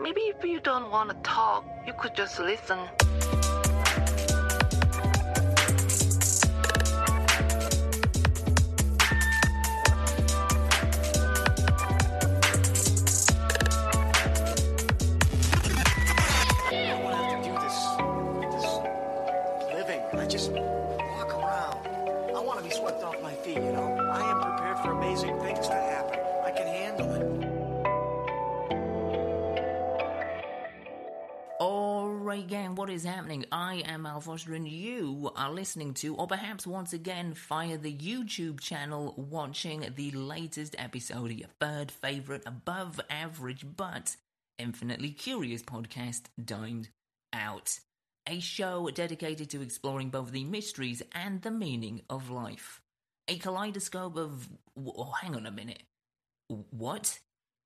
Maybe if you don't want to talk, you could just listen. Gang, what is happening? I am Al Foster, and you are listening to, or perhaps once again, via the YouTube channel, watching the latest episode of your third favorite, above average, but infinitely curious podcast, Dimed Out. A show dedicated to exploring both the mysteries and the meaning of life. A kaleidoscope of. Oh, hang on a minute. What?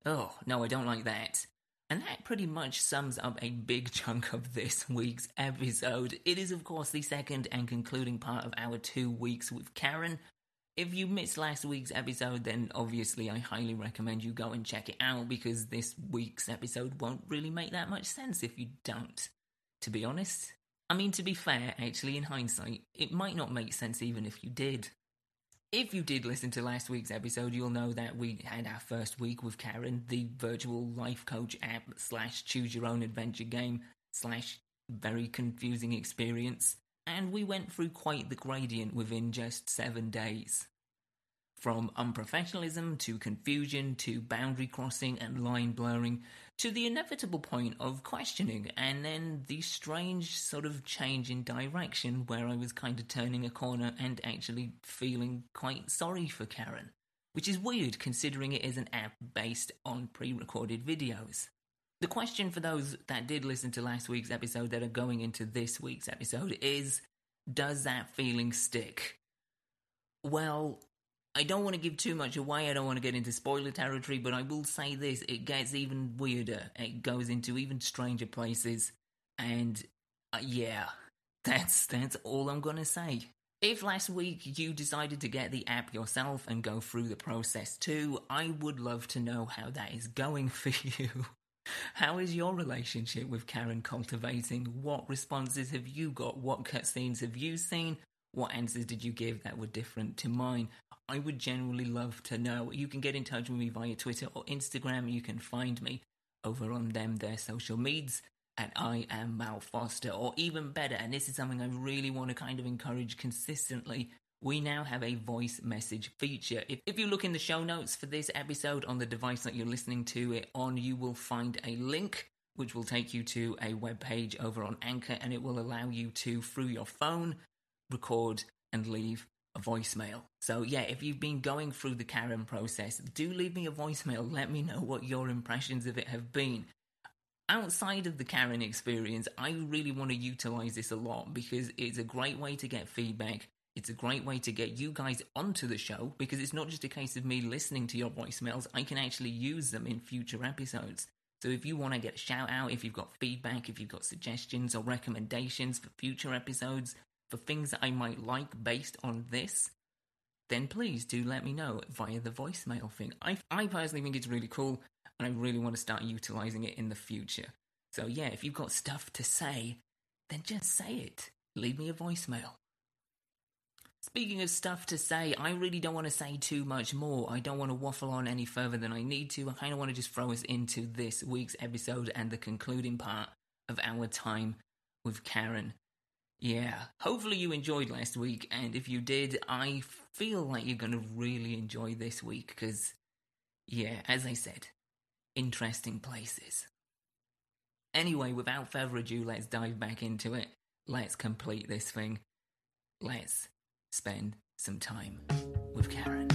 Oh, no, I don't like that. And that pretty much sums up a big chunk of this week's episode. It is, of course, the second and concluding part of our two weeks with Karen. If you missed last week's episode, then obviously I highly recommend you go and check it out because this week's episode won't really make that much sense if you don't. To be honest. I mean, to be fair, actually, in hindsight, it might not make sense even if you did. If you did listen to last week's episode, you'll know that we had our first week with Karen, the virtual life coach app slash choose your own adventure game slash very confusing experience, and we went through quite the gradient within just seven days. From unprofessionalism to confusion to boundary crossing and line blurring to the inevitable point of questioning and then the strange sort of change in direction where I was kind of turning a corner and actually feeling quite sorry for Karen. Which is weird considering it is an app based on pre recorded videos. The question for those that did listen to last week's episode that are going into this week's episode is Does that feeling stick? Well, I don't want to give too much away. I don't want to get into spoiler territory, but I will say this: it gets even weirder. It goes into even stranger places, and uh, yeah, that's that's all I'm gonna say. If last week you decided to get the app yourself and go through the process too, I would love to know how that is going for you. How is your relationship with Karen cultivating? What responses have you got? What cutscenes have you seen? What answers did you give that were different to mine? I would genuinely love to know. You can get in touch with me via Twitter or Instagram. You can find me over on them, their social medias at I am Mal Foster, or even better, and this is something I really want to kind of encourage consistently. We now have a voice message feature. If, if you look in the show notes for this episode on the device that you're listening to it on, you will find a link which will take you to a web page over on Anchor and it will allow you to, through your phone, record and leave a voicemail. So, yeah, if you've been going through the Karen process, do leave me a voicemail. Let me know what your impressions of it have been. Outside of the Karen experience, I really want to utilize this a lot because it's a great way to get feedback. It's a great way to get you guys onto the show because it's not just a case of me listening to your voicemails, I can actually use them in future episodes. So if you want to get a shout out, if you've got feedback, if you've got suggestions or recommendations for future episodes, for things that I might like based on this, then please do let me know via the voicemail thing. I, I personally think it's really cool and I really want to start utilizing it in the future. So yeah, if you've got stuff to say, then just say it. Leave me a voicemail. Speaking of stuff to say, I really don't want to say too much more. I don't want to waffle on any further than I need to. I kind of want to just throw us into this week's episode and the concluding part of our time with Karen. Yeah, hopefully you enjoyed last week, and if you did, I feel like you're going to really enjoy this week because, yeah, as I said, interesting places. Anyway, without further ado, let's dive back into it. Let's complete this thing. Let's spend some time with Karen.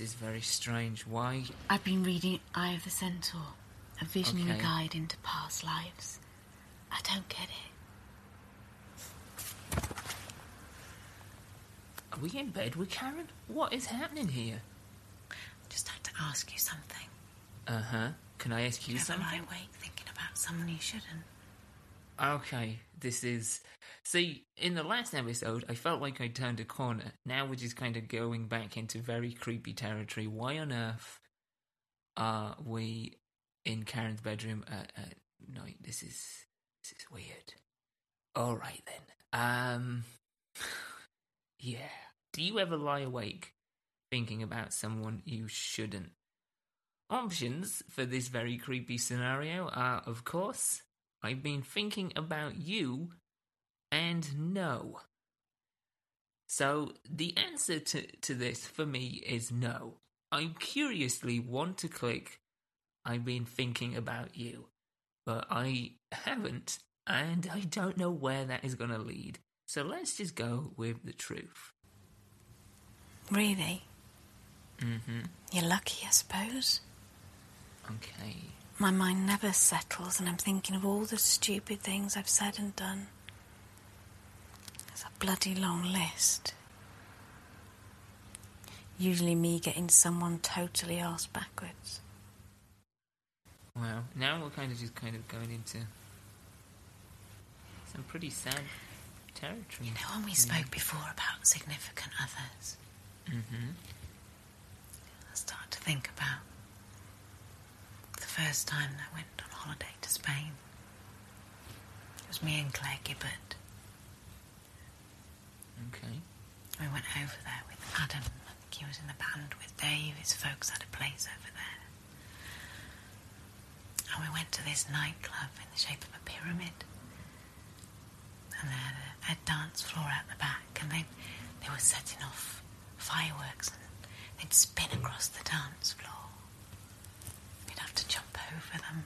Is very strange. Why? I've been reading Eye of the Centaur, a visionary Okay. guide into past lives. I don't get it. Are we in bed with Karen? What is happening here? I just had to ask you something. Uh huh. Can I ask you You lie something? awake thinking about about someone you shouldn't. Okay, this is. See, in the last episode, I felt like I turned a corner. Now we're just kind of going back into very creepy territory. Why on earth are we in Karen's bedroom at, at night? This is this is weird. All right then. Um, yeah. Do you ever lie awake thinking about someone you shouldn't? Options for this very creepy scenario are, of course, I've been thinking about you and no. So the answer to, to this for me is no. I curiously want to click I've been thinking about you, but I haven't, and I don't know where that is going to lead. So let's just go with the truth. Really? Mm-hmm. You're lucky, I suppose. Okay. My mind never settles, and I'm thinking of all the stupid things I've said and done. It's a bloody long list. Usually, me getting someone totally ass backwards. Well, now we're kind of just kind of going into some pretty sad territory. You know, when we spoke before about significant others, Mm-hmm. I start to think about first time I went on holiday to Spain. It was me and Claire Gibbard. Okay. We went over there with Adam. I think he was in the band with Dave. His folks had a place over there. And we went to this nightclub in the shape of a pyramid. And they had a, a dance floor out the back, and they, they were setting off fireworks, and they'd spin across the dance floor. Have to jump over them.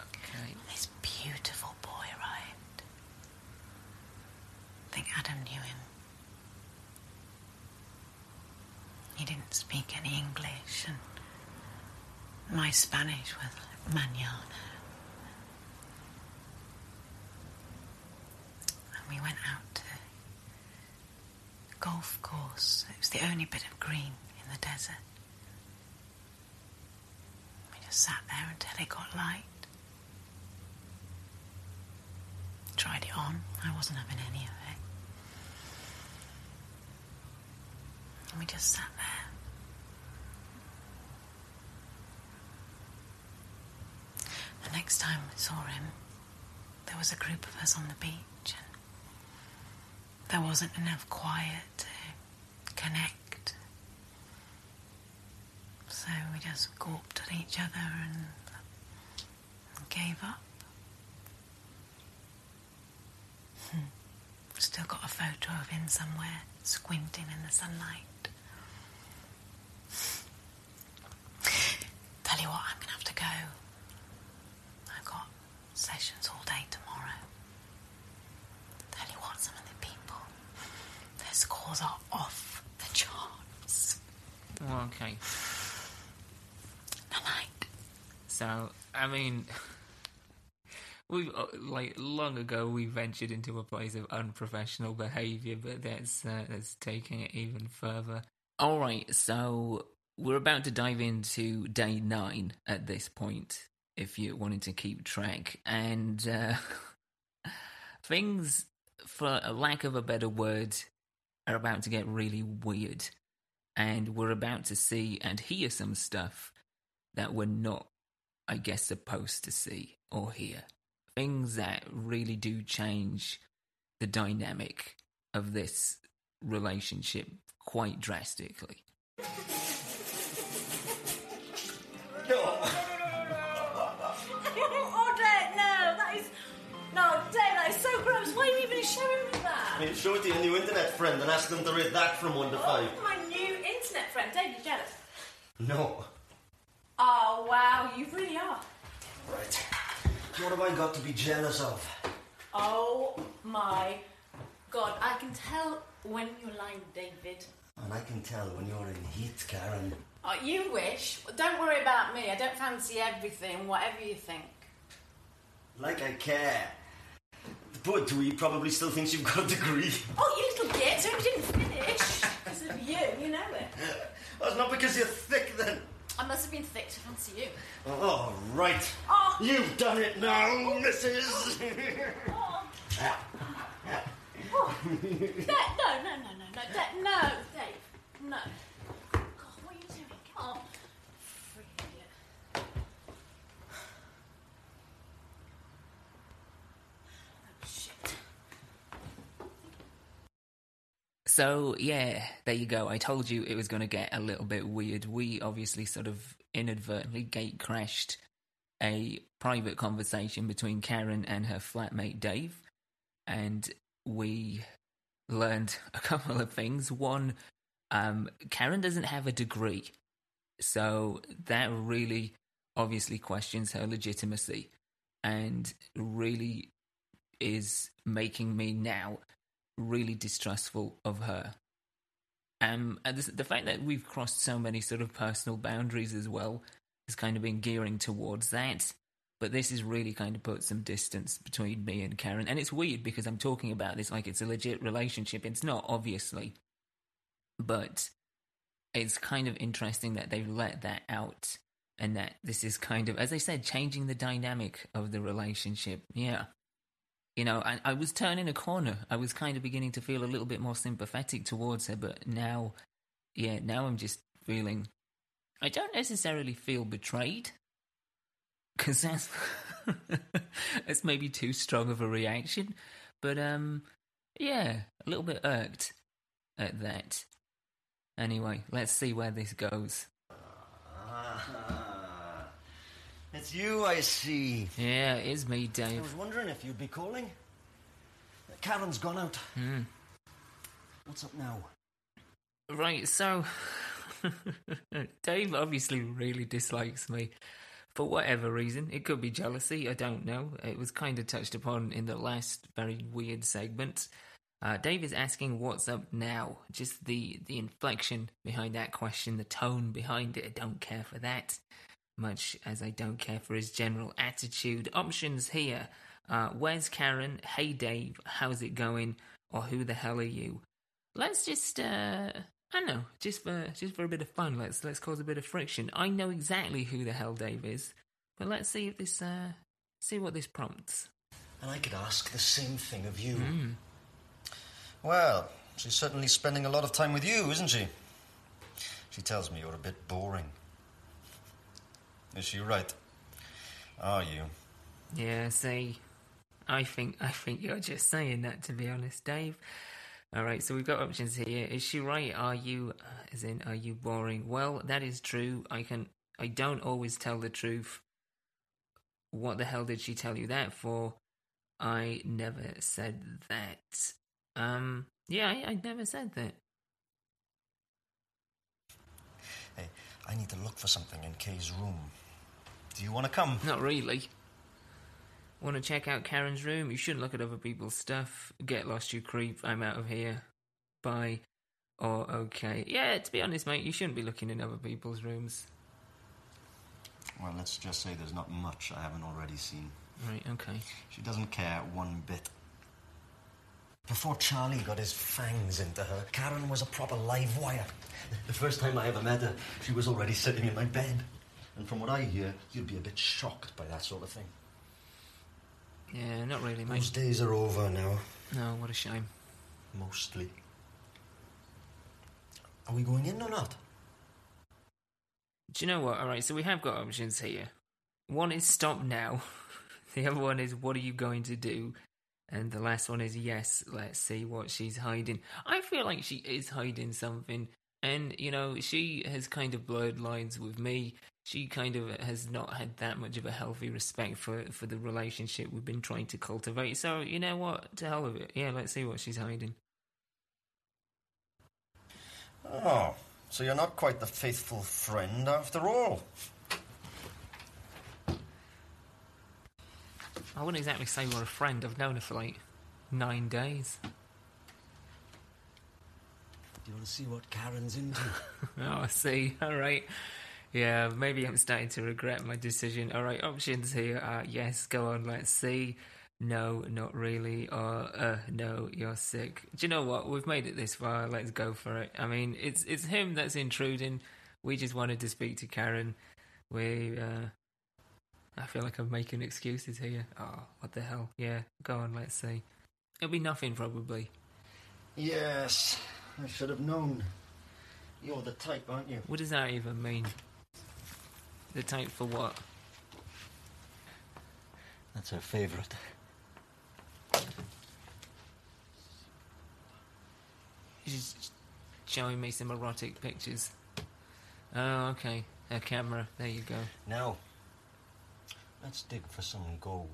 Okay. This beautiful boy arrived. I think Adam knew him. He didn't speak any English, and my Spanish was manana. And we went out to golf course. It was the only bit of green in the desert. We just sat there until it got light. Tried it on. I wasn't having any of it. And we just sat there. The next time we saw him, there was a group of us on the beach, and there wasn't enough quiet to connect. So we just gawped at each other and gave up. Hmm. Still got a photo of him somewhere, squinting in the sunlight. Tell you what, I'm gonna have to go. I've got sessions all day tomorrow. Tell you what, some of the people, their scores are off the charts. Well, okay. Night night. So, I mean, we uh, like long ago we ventured into a place of unprofessional behaviour, but that's uh, that's taking it even further. All right, so we're about to dive into day nine at this point. If you wanted to keep track, and uh, things, for lack of a better word, are about to get really weird, and we're about to see and hear some stuff that we're not I guess, supposed to see or hear. Things that really do change the dynamic of this relationship quite drastically. oh, Dave, no, that is. No, Dave, that is so gross. Why are you even showing me that? I mean, show it to your new internet friend and ask them to rate that from 1 to 5. My new internet friend, Dave, you jealous? No. Oh, wow, you really are. Right. What have I got to be jealous of? Oh, my God, I can tell when you're lying, David. And I can tell when you're in heat, Karen. Oh, you wish. Don't worry about me. I don't fancy everything, whatever you think. Like I care. The poor dweeb probably still thinks you've got a degree. Oh, you little git, so you didn't finish. Because of you, you know it. That's not because you're thick, then. I must have been thick to fancy you. All right. Oh. You've done it now, Mrs. Oh. oh. oh. Dad, no, no, no, no, no, Dad, no, Dave, no. God, what are you doing? Come on. Freak idiot. Oh, shit. So, yeah, there you go. I told you it was going to get a little bit weird. We obviously sort of inadvertently gate crashed a private conversation between Karen and her flatmate Dave, and we learned a couple of things. One, um, Karen doesn't have a degree, so that really obviously questions her legitimacy and really is making me now really distrustful of her. Um, and this, the fact that we've crossed so many sort of personal boundaries as well has kind of been gearing towards that. But this has really kind of put some distance between me and Karen. And it's weird because I'm talking about this like it's a legit relationship. It's not, obviously. But it's kind of interesting that they've let that out and that this is kind of, as I said, changing the dynamic of the relationship. Yeah you know, I, I was turning a corner. I was kind of beginning to feel a little bit more sympathetic towards her, but now, yeah, now I'm just feeling. I don't necessarily feel betrayed, because that's that's maybe too strong of a reaction. But um, yeah, a little bit irked at that. Anyway, let's see where this goes. It's you, I see. Yeah, it is me, Dave. I was wondering if you'd be calling. Karen's gone out. Hmm. What's up now? Right, so Dave obviously really dislikes me for whatever reason. It could be jealousy, I don't know. It was kind of touched upon in the last very weird segment. Uh, Dave is asking what's up now. Just the, the inflection behind that question, the tone behind it. I don't care for that, much as I don't care for his general attitude. Options here. Uh, where's Karen? Hey Dave, how's it going? Or who the hell are you? Let's just uh I don't know, just for just for a bit of fun, let's let's cause a bit of friction. I know exactly who the hell Dave is, but let's see if this uh see what this prompts. And I could ask the same thing of you. Hmm. Well, she's certainly spending a lot of time with you, isn't she? She tells me you're a bit boring. Is she right? Are you? Yeah, see, I think I think you're just saying that to be honest, Dave. All right, so we've got options here. Is she right? Are you, as in, are you boring? Well, that is true. I can, I don't always tell the truth. What the hell did she tell you that for? I never said that. Um, yeah, I, I never said that. Hey, I need to look for something in Kay's room. Do you want to come? Not really. Want to check out Karen's room? You shouldn't look at other people's stuff. Get lost, you creep. I'm out of here. Bye. Or okay. Yeah, to be honest, mate, you shouldn't be looking in other people's rooms. Well, let's just say there's not much I haven't already seen. Right, okay. She doesn't care one bit. Before Charlie got his fangs into her, Karen was a proper live wire. The first time I ever met her, she was already sitting in my bed. And from what I hear, you'd be a bit shocked by that sort of thing. Yeah, not really, mate. Those days are over now, No, what a shame. mostly. Are we going in or not? Do you know what? Alright, so we have got options here. One is stop now. the other one is what are you going to do? And the last one is yes, let's see what she's hiding. I feel like she is hiding something. And, you know, she has kind of blurred lines with me. She kind of has not had that much of a healthy respect for, for the relationship we've been trying to cultivate. So, you know what? To hell with it. Yeah, let's see what she's hiding. Oh, so you're not quite the faithful friend after all. I wouldn't exactly say we're a friend. I've known her for like nine days. Do you want to see what Karen's into? Oh, I see. All right. Yeah, maybe I'm starting to regret my decision. All right, options here are yes, go on, let's see. No, not really. Or uh, no, you're sick. Do you know what? We've made it this far. Let's go for it. I mean, it's it's him that's intruding. We just wanted to speak to Karen. We, uh, I feel like I'm making excuses here. Oh, what the hell? Yeah, go on, let's see. It'll be nothing, probably. Yes, I should have known. You're the type, aren't you? What does that even mean? The type for what? That's her favourite. She's showing me some erotic pictures. Oh, okay. Her camera. There you go. Now, let's dig for some gold.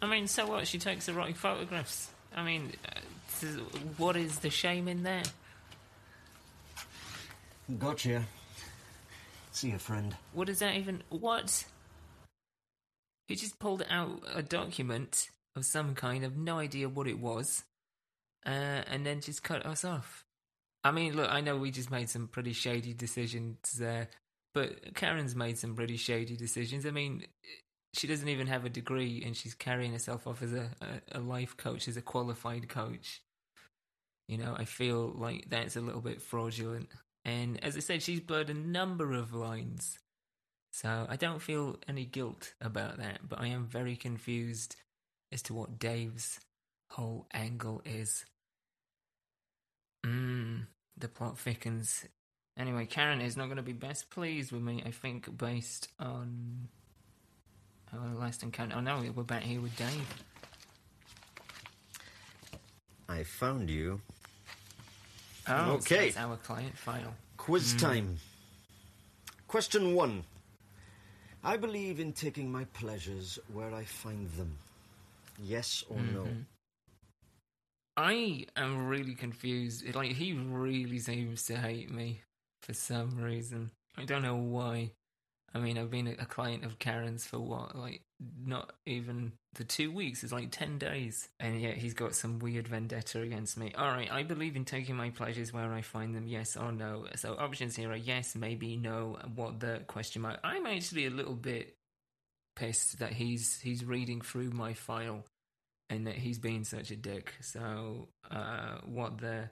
I mean, so what? She takes erotic photographs. I mean, uh, what is the shame in that? Gotcha. See you, friend. What does that even. What? He just pulled out a document of some kind, I've no idea what it was, uh, and then just cut us off. I mean, look, I know we just made some pretty shady decisions there, but Karen's made some pretty shady decisions. I mean, she doesn't even have a degree, and she's carrying herself off as a, a, a life coach, as a qualified coach. You know, I feel like that's a little bit fraudulent. And as I said, she's blurred a number of lines. So I don't feel any guilt about that, but I am very confused as to what Dave's whole angle is. Mmm, the plot thickens. Anyway, Karen is not going to be best pleased with me, I think, based on our last encounter. Oh no, we're back here with Dave. I found you. Oh, so Okay. it's our client file. Quiz hmm. time. Question one. I believe in taking my pleasures where I find them. Yes or no? Mm-hmm. I am really confused. Like he really seems to hate me for some reason. I don't know why. I mean, I've been a client of Karen's for what, like not even the two weeks. It's like ten days, and yet he's got some weird vendetta against me. All right, I believe in taking my pleasures where I find them. Yes or no. So options here are yes, maybe, no. What the question mark? I'm actually a little bit pissed that he's he's reading through my file and that he's being such a dick. So, uh, what the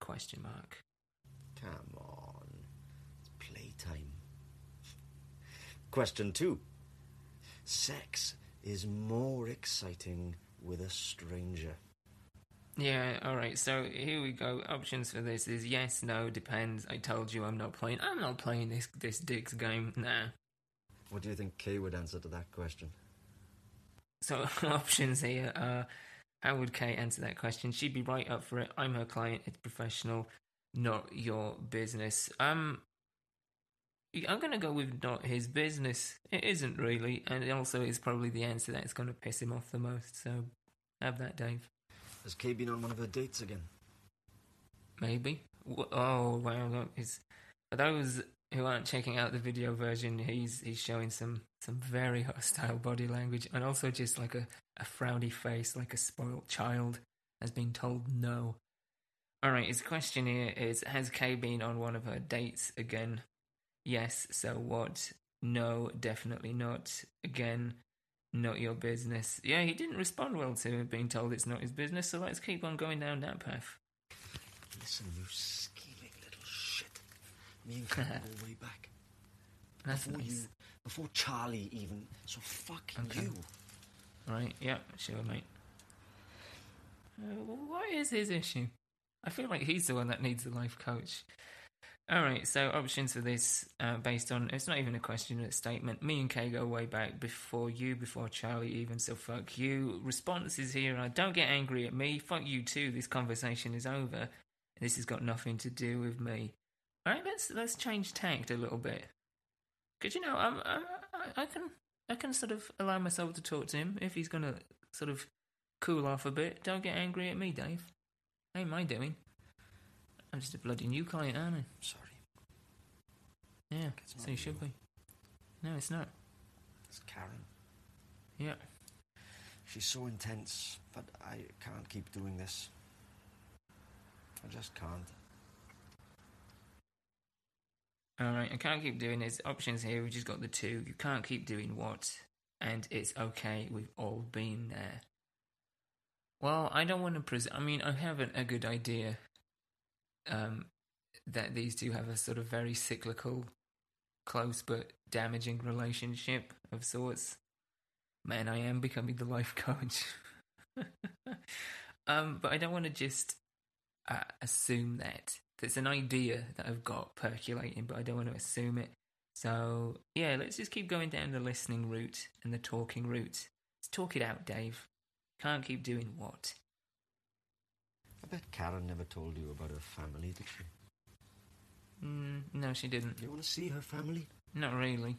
question mark? Come on. It's playtime. Question two. Sex is more exciting with a stranger. Yeah, all right. So here we go. Options for this is yes, no, depends. I told you I'm not playing. I'm not playing this this dick's game. Nah. What do you think Kay would answer to that question? So options here are how would Kay answer that question? She'd be right up for it. I'm her client. It's professional, not your business. Um, I'm gonna go with not his business. It isn't really, and it also is probably the answer that's gonna piss him off the most. So have that, Dave. Has Kay been on one of her dates again? Maybe. Oh wow! Look, it's for those who aren't checking out the video version. He's he's showing some some very hostile body language and also just like a a frowny face, like a spoilt child has been told no. All right. His question here is: Has Kay been on one of her dates again? Yes. So what? No, definitely not. Again, not your business. Yeah, he didn't respond well to being told it's not his business. So let's keep on going down that path. Listen, you scheming little shit. Me and Kay go way back. That's before nice. you, before Charlie even. So fuck Okay. you. Right, yeah, sure, mate. Uh, what is his issue? I feel like he's the one that needs a life coach. Alright, so options for this, uh, based on, it's not even a question, it's a statement. Me and Kay go way back before you, before Charlie even, so fuck you. Responses here are, don't get angry at me, fuck you too, this conversation is over. This has got nothing to do with me. Alright, let's, let's change tact a little bit. Because, you know, I'm, I, I can I can sort of allow myself to talk to him if he's gonna sort of cool off a bit. Don't get angry at me, Dave. Ain't my doing. I'm just a bloody new client, aren't I? Sorry, Yeah, so you should be. No, it's not. it's Karen. Yeah. She's so intense, but I can't keep doing this. I just can't. Alright, I can't keep doing this. Options here, we just got the two. You can't keep doing what? And it's okay, we've all been there. Well, I don't want to present. I mean, I have an, a good idea. Um, that these two have a sort of very cyclical, close but damaging relationship of sorts. Man, I am becoming the life coach. um, but I don't want to just uh, assume that. It's an idea that I've got percolating, but I don't want to assume it. So, yeah, let's just keep going down the listening route and the talking route. Let's talk it out, Dave. Can't keep doing what? I bet Karen never told you about her family, did she? Mm, no, she didn't. Do you want to see her family? Not really.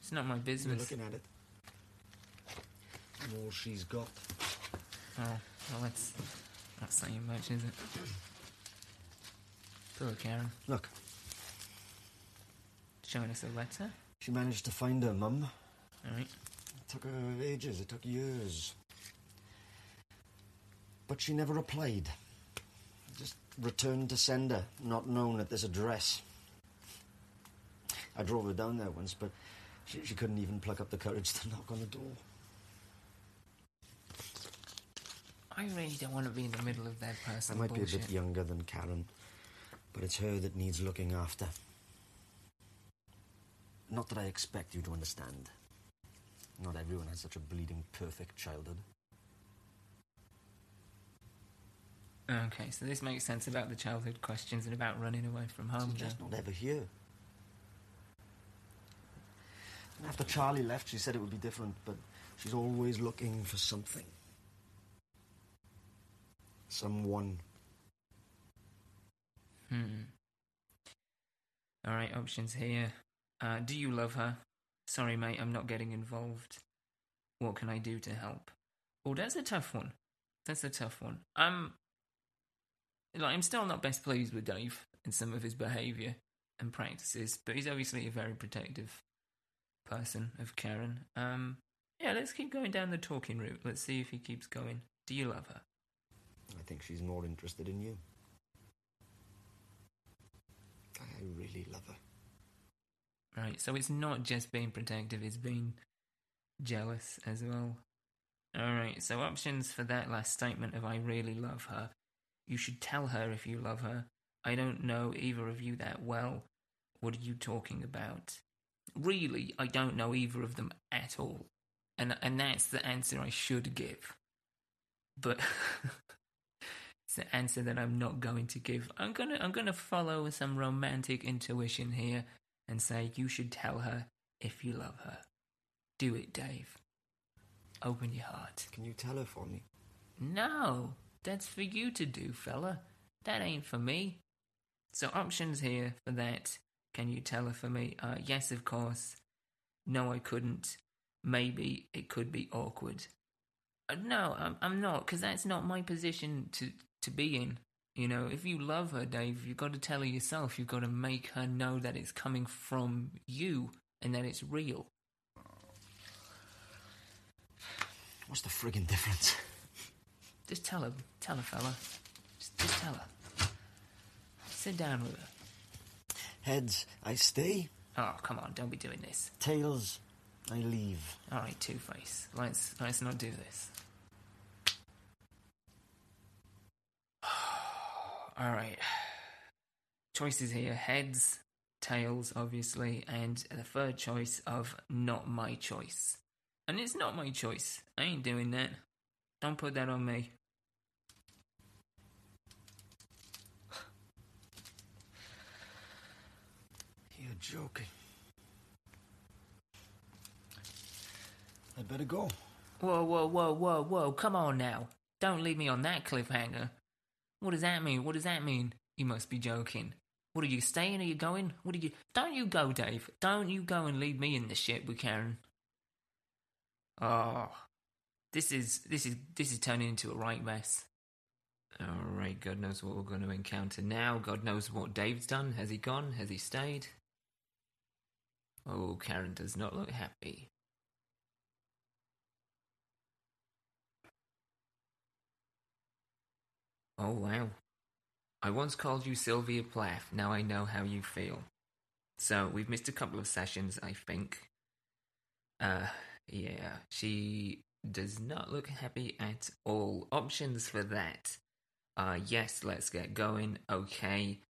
It's not my You're business. looking at it. And all she's got. Oh, well, that's not saying much, is it? Poor Karen. Look, Showing us a letter. she managed to find her mum. Alright. It took her ages, it took years. But she never replied. Just returned to sender, not known at this address. I drove her down there once, but she, she couldn't even pluck up the courage to knock on the door. I really don't want to be in the middle of their I might bullshit. be a bit younger than Karen, but it's her that needs looking after. Not that I expect you to understand. Not everyone has such a bleeding perfect childhood. Okay, so this makes sense about the childhood questions and about running away from home. She's just not ever here. After Charlie left, she said it would be different, but she's always looking for something. Someone. Hmm. All right, options here. Uh, do you love her? Sorry, mate, I'm not getting involved. What can I do to help? Oh, that's a tough one. That's a tough one. I'm, like, I'm still not best pleased with Dave and some of his behaviour and practices, but he's obviously a very protective person of Karen. Um, yeah, let's keep going down the talking route. Let's see if he keeps going. Do you love her? I think she's more interested in you. I really love her. Right, so it's not just being protective, it's being jealous as well. Alright, so options for that last statement of I really love her. You should tell her if you love her. I don't know either of you that well. What are you talking about? Really, I don't know either of them at all. And and that's the answer I should give. But it's the answer that I'm not going to give. I'm gonna I'm gonna follow some romantic intuition here and say you should tell her if you love her. Do it, Dave. Open your heart. Can you tell her for me? No, that's for you to do, fella. That ain't for me. So options here for that. Can you tell her for me? Uh, yes, of course. No, I couldn't. Maybe it could be awkward. Uh, no, I'm, I'm not, because that's not my position to, to be in. You know, if you love her, Dave, you've got to tell her yourself. You've got to make her know that it's coming from you and that it's real. What's the friggin' difference? Just tell her, tell her, fella. Just, just tell her. Sit down with her. Heads, I stay. Oh, come on, don't be doing this. Tails, I leave. All right, Two Face. Let's let's not do this. All right. Choices here: heads, tails, obviously, and the third choice of not my choice. And it's not my choice. I ain't doing that. Don't put that on me. Joking. I'd better go. Whoa, whoa, whoa, whoa, whoa! Come on now! Don't leave me on that cliffhanger. What does that mean? What does that mean? You must be joking. What are you staying? Are you going? What are you? Don't you go, Dave. Don't you go and leave me in the shit with Karen. Oh, this is this is this is turning into a right mess. All right, God knows what we're going to encounter now. God knows what Dave's done. Has he gone? Has he stayed? Oh, Karen does not look happy. Oh, wow. I once called you Sylvia Plath. Now I know how you feel. So, we've missed a couple of sessions, I think. Uh, yeah, she does not look happy at all. Options for that are yes, let's get going. Okay.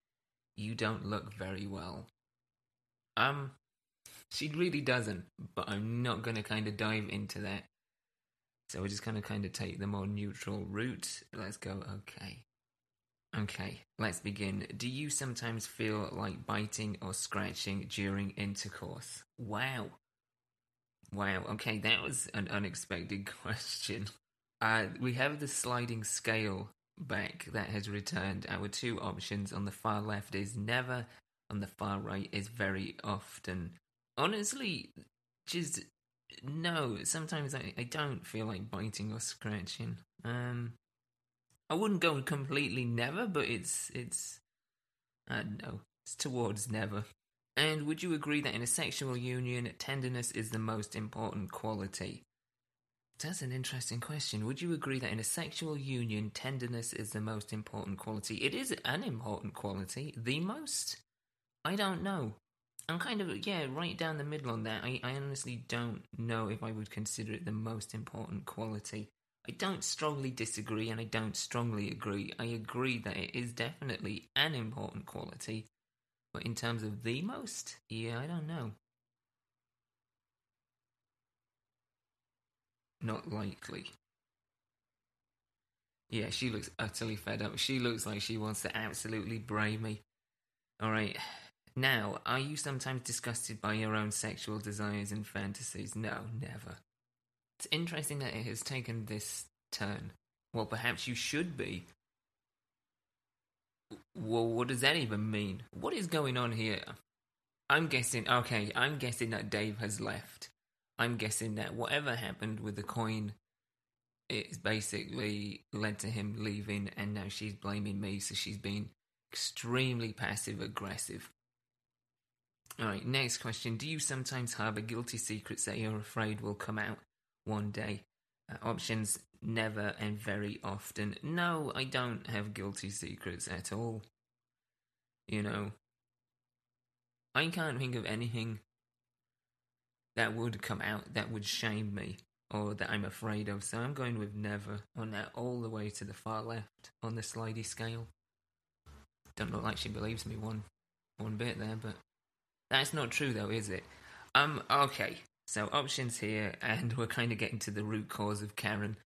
you don't look very well. Um, she really doesn't, but I'm not going to kind of dive into that. So we're just going to kind of take the more neutral route. Let's go, okay. Okay, let's begin. Do you sometimes feel like biting or scratching during intercourse? Wow. Wow, okay, that was an unexpected question. Uh, we have the sliding scale back that has returned. Our two options on the far left is never, on the far right is very often. Honestly, just no. Sometimes I, I don't feel like biting or scratching. Um, I wouldn't go completely never, but it's it's I don't know. It's towards never. And would you agree that in a sexual union, tenderness is the most important quality? That's an interesting question. Would you agree that in a sexual union, tenderness is the most important quality? It is an important quality. The most? I don't know. I'm kind of, yeah, right down the middle on that. I, I honestly don't know if I would consider it the most important quality. I don't strongly disagree and I don't strongly agree. I agree that it is definitely an important quality. But in terms of the most, yeah, I don't know. Not likely. Yeah, she looks utterly fed up. She looks like she wants to absolutely bray me. Alright. Now, are you sometimes disgusted by your own sexual desires and fantasies? No, never. It's interesting that it has taken this turn. Well, perhaps you should be. Well, what does that even mean? What is going on here? I'm guessing, okay, I'm guessing that Dave has left. I'm guessing that whatever happened with the coin it's basically led to him leaving and now she's blaming me so she's been extremely passive aggressive all right next question do you sometimes harbor guilty secrets that you're afraid will come out one day uh, options never and very often no i don't have guilty secrets at all you know i can't think of anything that would come out that would shame me or that I'm afraid of. So I'm going with never on that all the way to the far left on the slidey scale. Don't look like she believes me one one bit there, but that's not true though, is it? Um okay. So options here and we're kind of getting to the root cause of Karen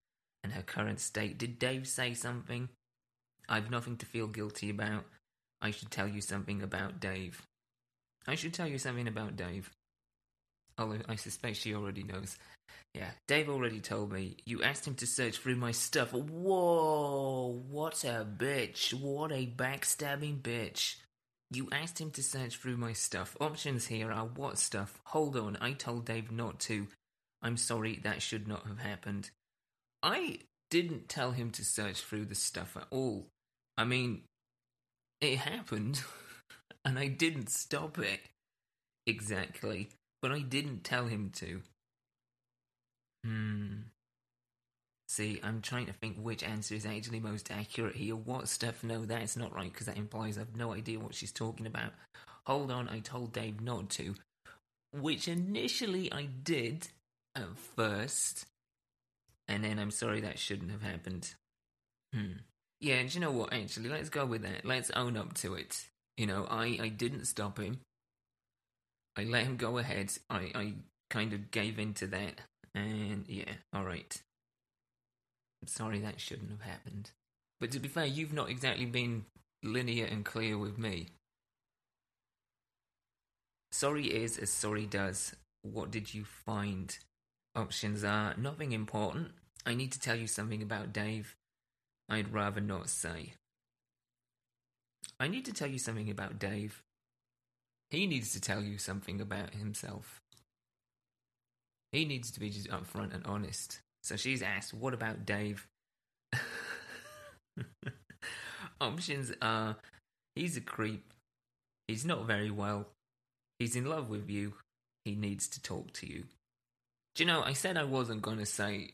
and her current state. Did Dave say something? I've nothing to feel guilty about. I should tell you something about Dave. I should tell you something about Dave. Although I suspect she already knows. Yeah, Dave already told me. You asked him to search through my stuff. Whoa, what a bitch. What a backstabbing bitch. You asked him to search through my stuff. Options here are what stuff? Hold on, I told Dave not to. I'm sorry, that should not have happened. I didn't tell him to search through the stuff at all. I mean, it happened, and I didn't stop it. Exactly but I didn't tell him to. Hmm. See, I'm trying to think which answer is actually most accurate here. What stuff? No, that's not right because that implies I've no idea what she's talking about. Hold on, I told Dave not to. Which initially I did at first. And then I'm sorry that shouldn't have happened. Hmm. Yeah, and you know what? Actually, let's go with that. Let's own up to it. You know, I, I didn't stop him. I let him go ahead. I, I kind of gave in to that. And yeah, alright. Sorry that shouldn't have happened. But to be fair, you've not exactly been linear and clear with me. Sorry is as sorry does. What did you find? Options are nothing important. I need to tell you something about Dave. I'd rather not say. I need to tell you something about Dave. He needs to tell you something about himself. He needs to be just upfront and honest. So she's asked, What about Dave? Options are he's a creep, he's not very well, he's in love with you, he needs to talk to you. Do you know, I said I wasn't going to say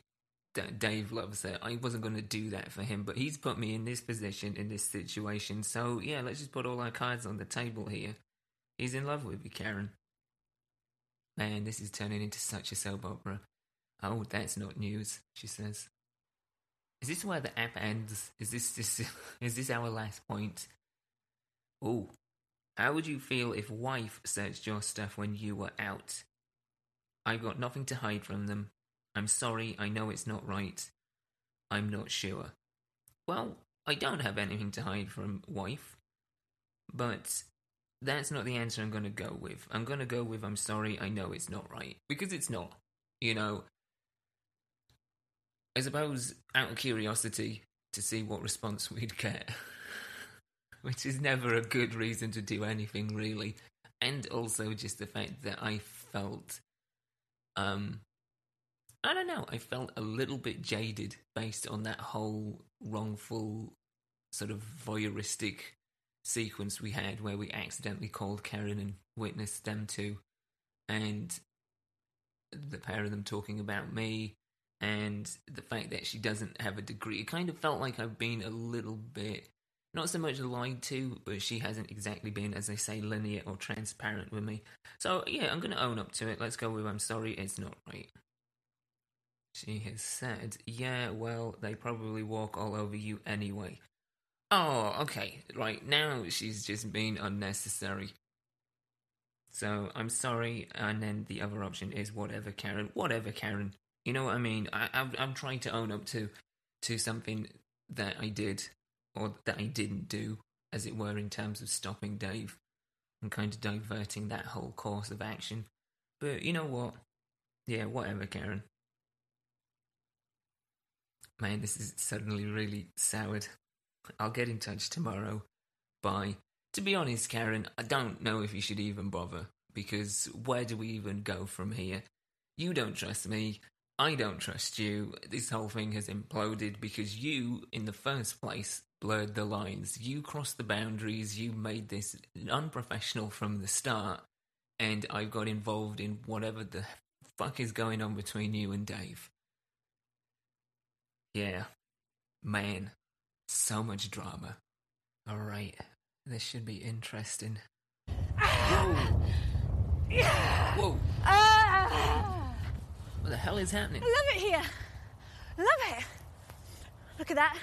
that Dave loves her. I wasn't going to do that for him, but he's put me in this position, in this situation. So, yeah, let's just put all our cards on the table here. He's in love with you, Karen. Man, this is turning into such a soap opera. Oh, that's not news, she says. Is this where the app ends? Is this this is this our last point? Oh, How would you feel if wife searched your stuff when you were out? I've got nothing to hide from them. I'm sorry, I know it's not right. I'm not sure. Well, I don't have anything to hide from wife. But that's not the answer I'm going to go with. I'm going to go with I'm sorry, I know it's not right. Because it's not. You know, I suppose out of curiosity to see what response we'd get, which is never a good reason to do anything really. And also just the fact that I felt, um, I don't know, I felt a little bit jaded based on that whole wrongful sort of voyeuristic sequence we had where we accidentally called Karen and witnessed them two, and the pair of them talking about me, and the fact that she doesn't have a degree. It kind of felt like I've been a little bit, not so much lied to, but she hasn't exactly been, as they say, linear or transparent with me. So, yeah, I'm going to own up to it. Let's go with I'm sorry, it's not right. She has said, yeah, well, they probably walk all over you anyway. Oh, okay, right, now she's just being unnecessary. So, I'm sorry, and then the other option is whatever, Karen. Whatever, Karen. You know what I mean? I, I'm, I'm trying to own up to, to something that I did, or that I didn't do, as it were, in terms of stopping Dave and kind of diverting that whole course of action. But you know what? Yeah, whatever, Karen. Man, this is suddenly really soured. I'll get in touch tomorrow. Bye. To be honest, Karen, I don't know if you should even bother, because where do we even go from here? You don't trust me. I don't trust you. This whole thing has imploded because you, in the first place, blurred the lines. You crossed the boundaries. You made this unprofessional from the start. And I've got involved in whatever the fuck is going on between you and Dave. Yeah. Man. So much drama. Alright. This should be interesting. Whoa! Whoa! What the hell is happening? I love it here. I love it. Look at that.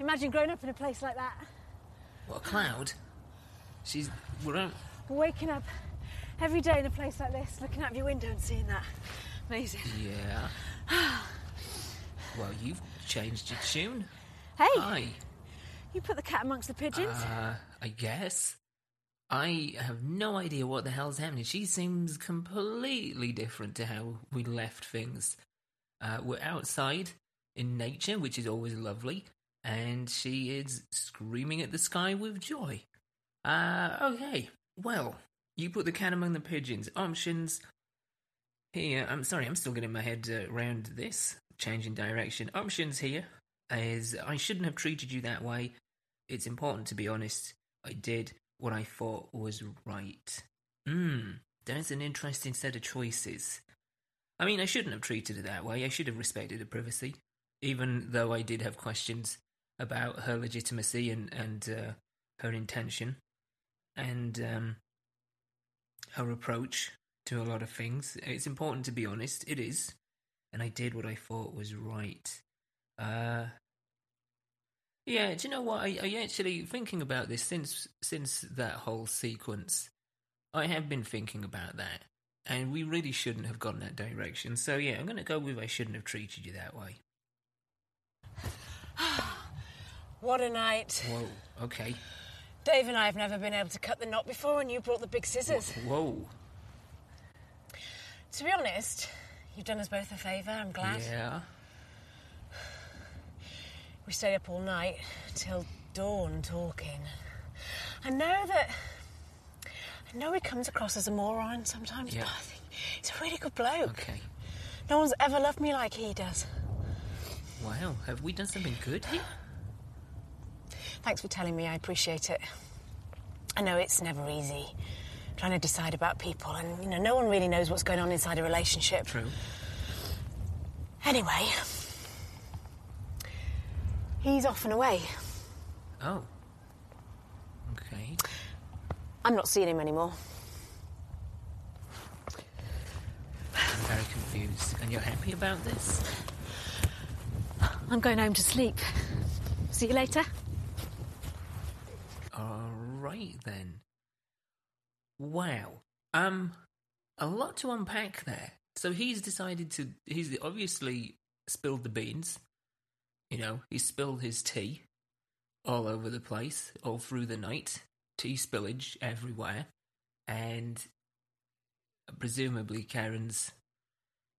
Imagine growing up in a place like that. What, a cloud? She's. We're on. Waking up every day in a place like this, looking out of your window and seeing that. Amazing. Yeah. well, you've changed your tune. Hey, Hi. you put the cat amongst the pigeons. Uh, I guess. I have no idea what the hell's happening. She seems completely different to how we left things. Uh, we're outside in nature, which is always lovely, and she is screaming at the sky with joy. Uh, okay. Well, you put the cat among the pigeons. Options here. I'm sorry, I'm still getting my head uh, around this. Changing direction. Options here is I shouldn't have treated you that way. It's important to be honest. I did what I thought was right. Hmm, an interesting set of choices. I mean, I shouldn't have treated her that way. I should have respected her privacy, even though I did have questions about her legitimacy and and uh, her intention, and um, her approach to a lot of things. It's important to be honest. It is, and I did what I thought was right. Uh, yeah, do you know what? I, I actually thinking about this since since that whole sequence. I have been thinking about that, and we really shouldn't have gone that direction. So yeah, I'm going to go with I shouldn't have treated you that way. What a night. Whoa. Okay. Dave and I have never been able to cut the knot before, and you brought the big scissors. Whoa. To be honest, you've done us both a favour. I'm glad. Yeah. We stayed up all night till dawn talking. I know that. I know he comes across as a moron sometimes, Yeah. but I think he's a really good bloke. Okay. No one's ever loved me like he does. Wow. Have we done something good here? Thanks for telling me, I appreciate it. I know it's never easy trying to decide about people, and you know, no one really knows what's going on inside a relationship. True. Anyway, he's off and away. Oh. Okay. I'm not seeing him anymore. I'm very confused. And you're happy about this? I'm going home to sleep. See you later. All right then. Wow. Um, a lot to unpack there. So he's decided to. He's obviously spilled the beans. You know, he spilled his tea all over the place, all through the night. Tea spillage everywhere. And presumably Karen's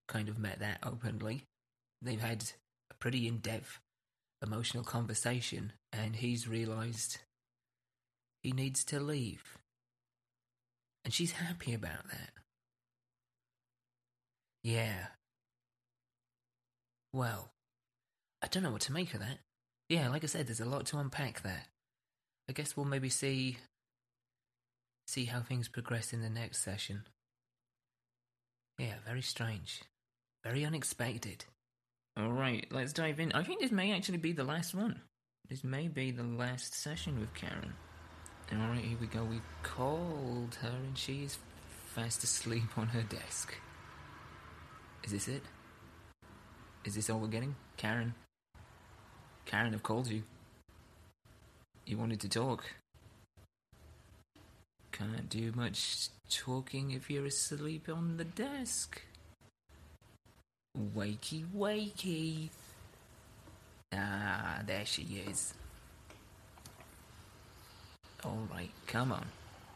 kind of met that openly. They've had a pretty in depth emotional conversation, and he's realised he needs to leave. And she's happy about that. Yeah. Well, I don't know what to make of that. Yeah, like I said, there's a lot to unpack there. I guess we'll maybe see see how things progress in the next session. Yeah, very strange. Very unexpected. Alright, let's dive in. I think this may actually be the last one. This may be the last session with Karen. Alright, here we go. We called her and she is fast asleep on her desk. Is this it? Is this all we're getting? Karen? Karen, I've called you. You wanted to talk. Can't do much talking if you're asleep on the desk. Wakey, wakey. Ah, there she is. All right, come on.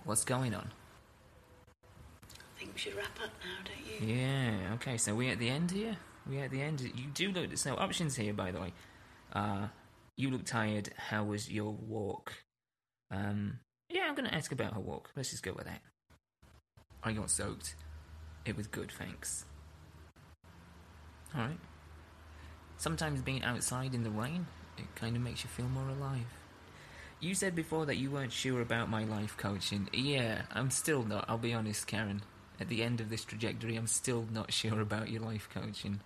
What's going on? I think we should wrap up now, don't you? Yeah, okay, so we're at the end here? We're at the end. You do look. So, options here, by the way. Uh, you look tired. How was your walk? Um, yeah, I'm going to ask about her walk. Let's just go with that. I got soaked. It was good, thanks. Alright. Sometimes being outside in the rain, it kind of makes you feel more alive. You said before that you weren't sure about my life coaching. Yeah, I'm still not, I'll be honest, Karen. At the end of this trajectory, I'm still not sure about your life coaching.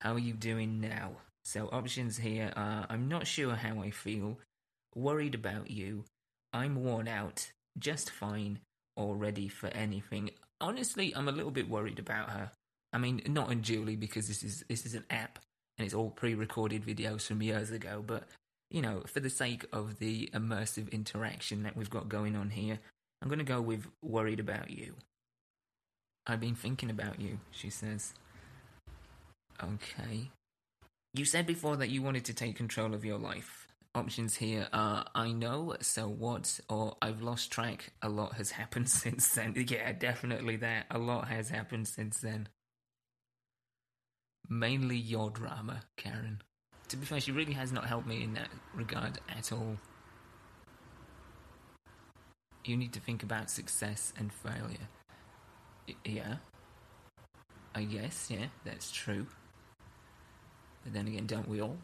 How are you doing now? So, options here are I'm not sure how I feel, worried about you, I'm worn out, just fine, or ready for anything. Honestly, I'm a little bit worried about her. I mean, not unduly because this is this is an app and it's all pre-recorded videos from years ago, but you know, for the sake of the immersive interaction that we've got going on here, I'm going to go with worried about you. I've been thinking about you, she says. Okay. You said before that you wanted to take control of your life. Options here are I know, so what, or I've lost track. A lot has happened since then. Yeah, definitely that. A lot has happened since then. Mainly your drama, Karen. To be fair, she really has not helped me in that regard at all. You need to think about success and failure. Y- yeah. I guess, yeah, that's true. But then again, don't we all?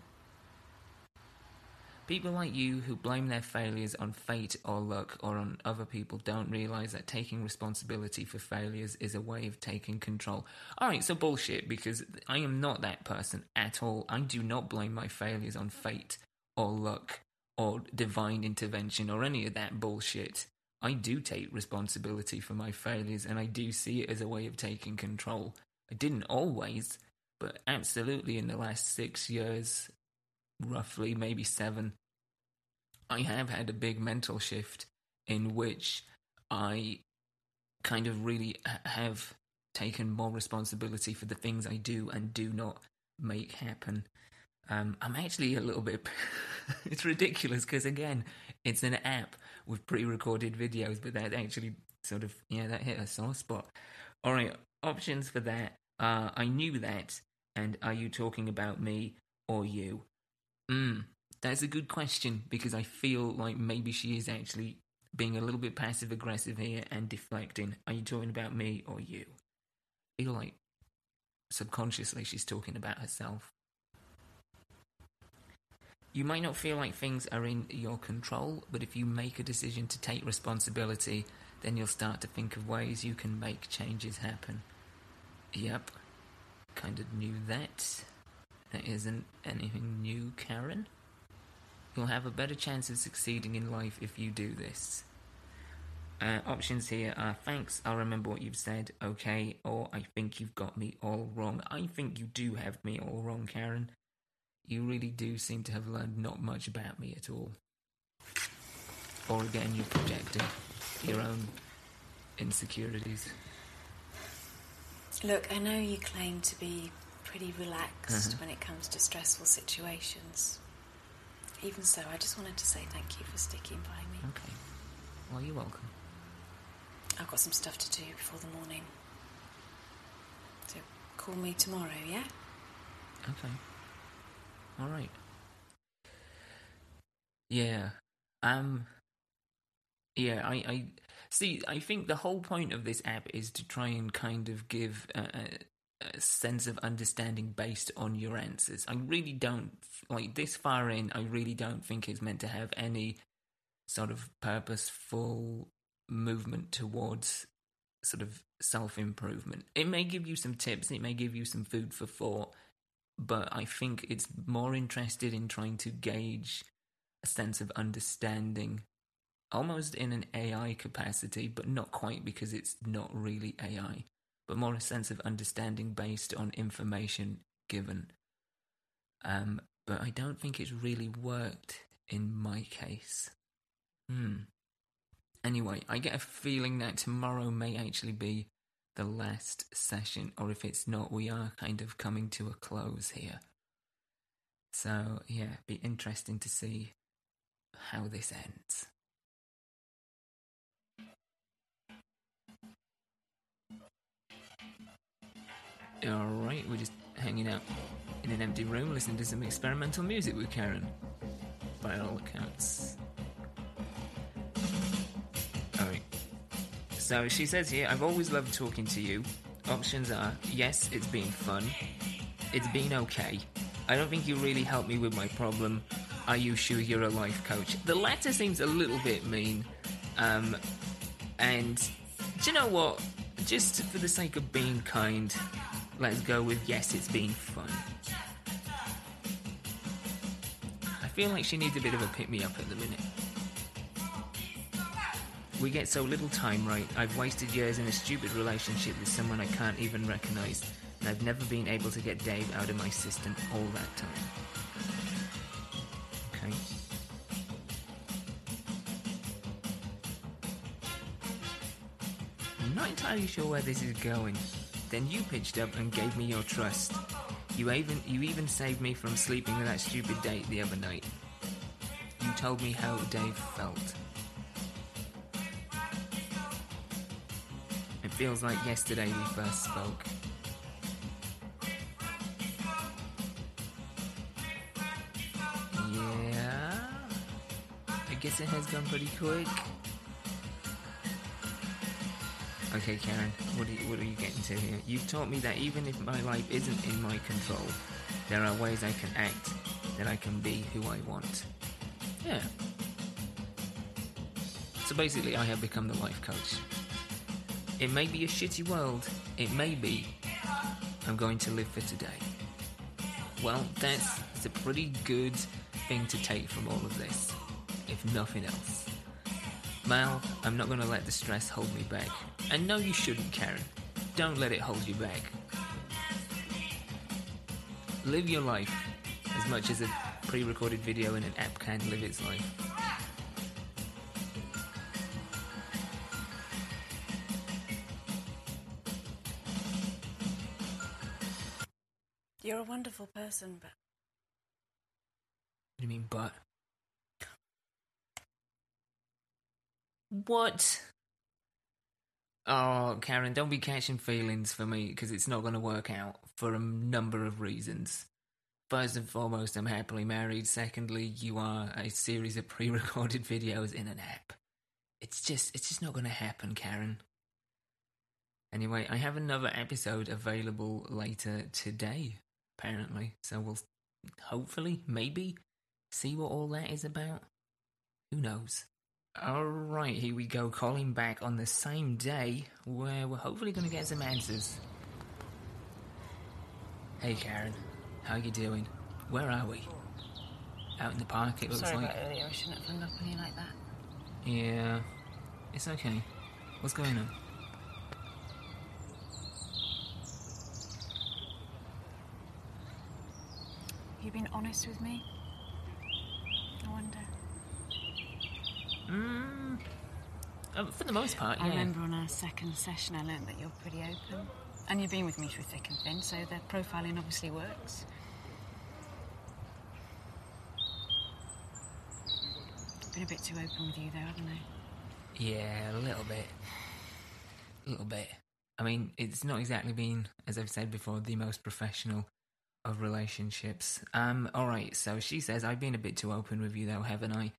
People like you who blame their failures on fate or luck or on other people don't realize that taking responsibility for failures is a way of taking control. Alright, so bullshit, because I am not that person at all. I do not blame my failures on fate or luck or divine intervention or any of that bullshit. I do take responsibility for my failures and I do see it as a way of taking control. I didn't always, but absolutely in the last six years, roughly maybe seven, I have had a big mental shift in which I kind of really have taken more responsibility for the things I do and do not make happen. Um, I'm actually a little bit. it's ridiculous because again, it's an app with pre-recorded videos, but that actually sort of yeah, that hit a sore spot. All right, options for that. Uh, I knew that, and are you talking about me or you? Mm, that's a good question because I feel like maybe she is actually being a little bit passive aggressive here and deflecting. Are you talking about me or you? I feel like subconsciously she's talking about herself. You might not feel like things are in your control, but if you make a decision to take responsibility, then you'll start to think of ways you can make changes happen. Yep, kind of knew that. That isn't anything new, Karen. You'll have a better chance of succeeding in life if you do this. Uh, options here are thanks, I'll remember what you've said, okay, or I think you've got me all wrong. I think you do have me all wrong, Karen. You really do seem to have learned not much about me at all. Or again, you're projecting your own insecurities. Look, I know you claim to be pretty relaxed Mhm. when it comes to stressful situations. Even so, I just wanted to say thank you for sticking by me. Okay. Well, you're welcome. I've got some stuff to do before the morning. So call me tomorrow, yeah? Okay. All right. Yeah. Um. Yeah. I. I see. I think the whole point of this app is to try and kind of give a, a, sense of understanding based on your answers. I really don't like this far in. I really don't think it's meant to have any sort of purposeful movement towards sort of self improvement. It may give you some tips. It may give you some food for thought but I think it's more interested in trying to gauge a sense of understanding, almost in an AI capacity, but not quite because it's not really AI, but more a sense of understanding based on information given. Um, but I don't think it's really worked in my case. Hmm. Anyway, I get a feeling that tomorrow may actually be the last session, or if it's not, we are kind of coming to a close here. So, yeah, be interesting to see how this ends. Alright, we're just hanging out in an empty room listening to some experimental music with Karen. By all accounts. Alright. So she says here, I've always loved talking to you. Options are yes, it's been fun. It's been okay. I don't think you really helped me with my problem. Are you sure you're a life coach? The latter seems a little bit mean. Um, and do you know what? Just for the sake of being kind, let's go with yes, it's been fun. I feel like she needs a bit of a pick me up at the minute. We get so little time right. I've wasted years in a stupid relationship with someone I can't even recognize, and I've never been able to get Dave out of my system all that time. Okay. I'm not entirely sure where this is going. Then you pitched up and gave me your trust. You even you even saved me from sleeping with that stupid date the other night. You told me how Dave felt. It feels like yesterday we first spoke. Yeah. I guess it has gone pretty quick. Okay, Karen, what are, you, what are you getting to here? You've taught me that even if my life isn't in my control, there are ways I can act, that I can be who I want. Yeah. So basically, I have become the life coach. It may be a shitty world, it may be. I'm going to live for today. Well, that's, that's a pretty good thing to take from all of this, if nothing else. Mal, I'm not going to let the stress hold me back. And no, you shouldn't, Karen. Don't let it hold you back. Live your life as much as a pre recorded video in an app can live its life. You're a wonderful person, but What do you mean, but? What? Oh, Karen, don't be catching feelings for me because it's not going to work out for a number of reasons. First and foremost, I'm happily married. Secondly, you are a series of pre-recorded videos in an app. It's just, it's just not going to happen, Karen. Anyway, I have another episode available later today, apparently. So we'll hopefully, maybe, see what all that is about. Who knows? Alright, here we go, calling back on the same day where we're hopefully going to get some answers. Hey Karen, how you doing? Where are we? Out in the park, it looks sorry like. about earlier. I shouldn't have hung up on you like that. Yeah, it's okay. What's going on? You been honest with me? I wonder. Mm, Um, for the most part, I remember on our second session, I learned that you're pretty open. And you've been with me through thick and thin, so the profiling obviously works. Been a bit too open with you, though, haven't I? Yeah, a little bit. A little bit. I mean, it's not exactly been, as I've said before, the most professional of relationships. Um, alright, so she says, I've been a bit too open with you though, haven't I?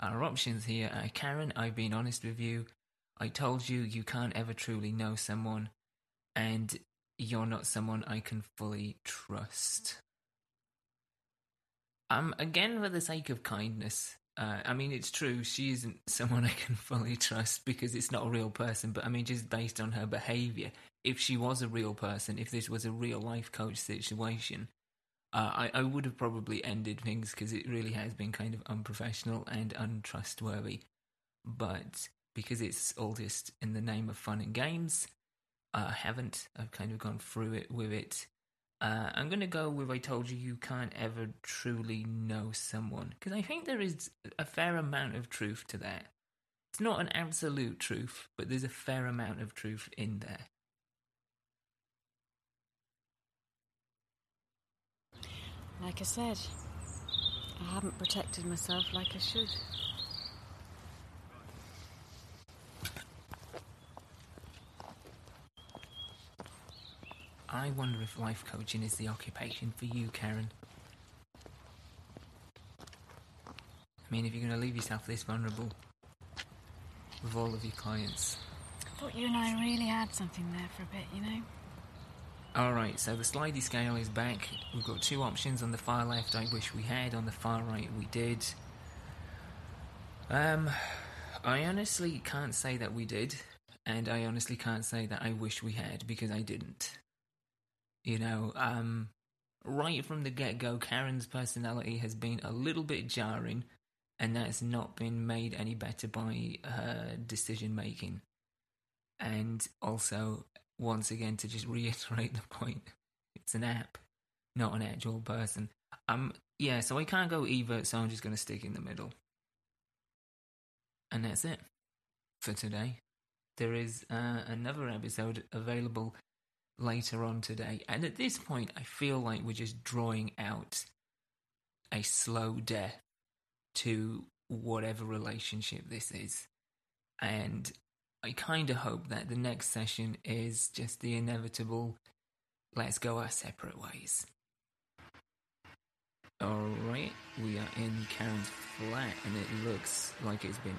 Our options here are Karen, I've been honest with you. I told you you can't ever truly know someone, and you're not someone I can fully trust. Um, again, for the sake of kindness, uh, I mean, it's true, she isn't someone I can fully trust because it's not a real person, but I mean, just based on her behavior, if she was a real person, if this was a real life coach situation, uh, I, I would have probably ended things because it really has been kind of unprofessional and untrustworthy. But because it's all just in the name of fun and games, uh, I haven't. I've kind of gone through it with it. Uh, I'm going to go with I told you you can't ever truly know someone because I think there is a fair amount of truth to that. It's not an absolute truth, but there's a fair amount of truth in there. Like I said, I haven't protected myself like I should. I wonder if life coaching is the occupation for you, Karen. I mean, if you're going to leave yourself this vulnerable with all of your clients. I thought you and I really had something there for a bit, you know? Alright, so the slidey scale is back. We've got two options on the far left, I wish we had, on the far right, we did. Um, I honestly can't say that we did, and I honestly can't say that I wish we had because I didn't. You know, um, right from the get go, Karen's personality has been a little bit jarring, and that's not been made any better by her decision making. And also, once again, to just reiterate the point, it's an app, not an actual person. Um, yeah, so I can't go either, so I'm just going to stick in the middle. And that's it for today. There is uh, another episode available later on today. And at this point, I feel like we're just drawing out a slow death to whatever relationship this is. And I kind of hope that the next session is just the inevitable let's go our separate ways. Alright, we are in Karen's flat and it looks like it's been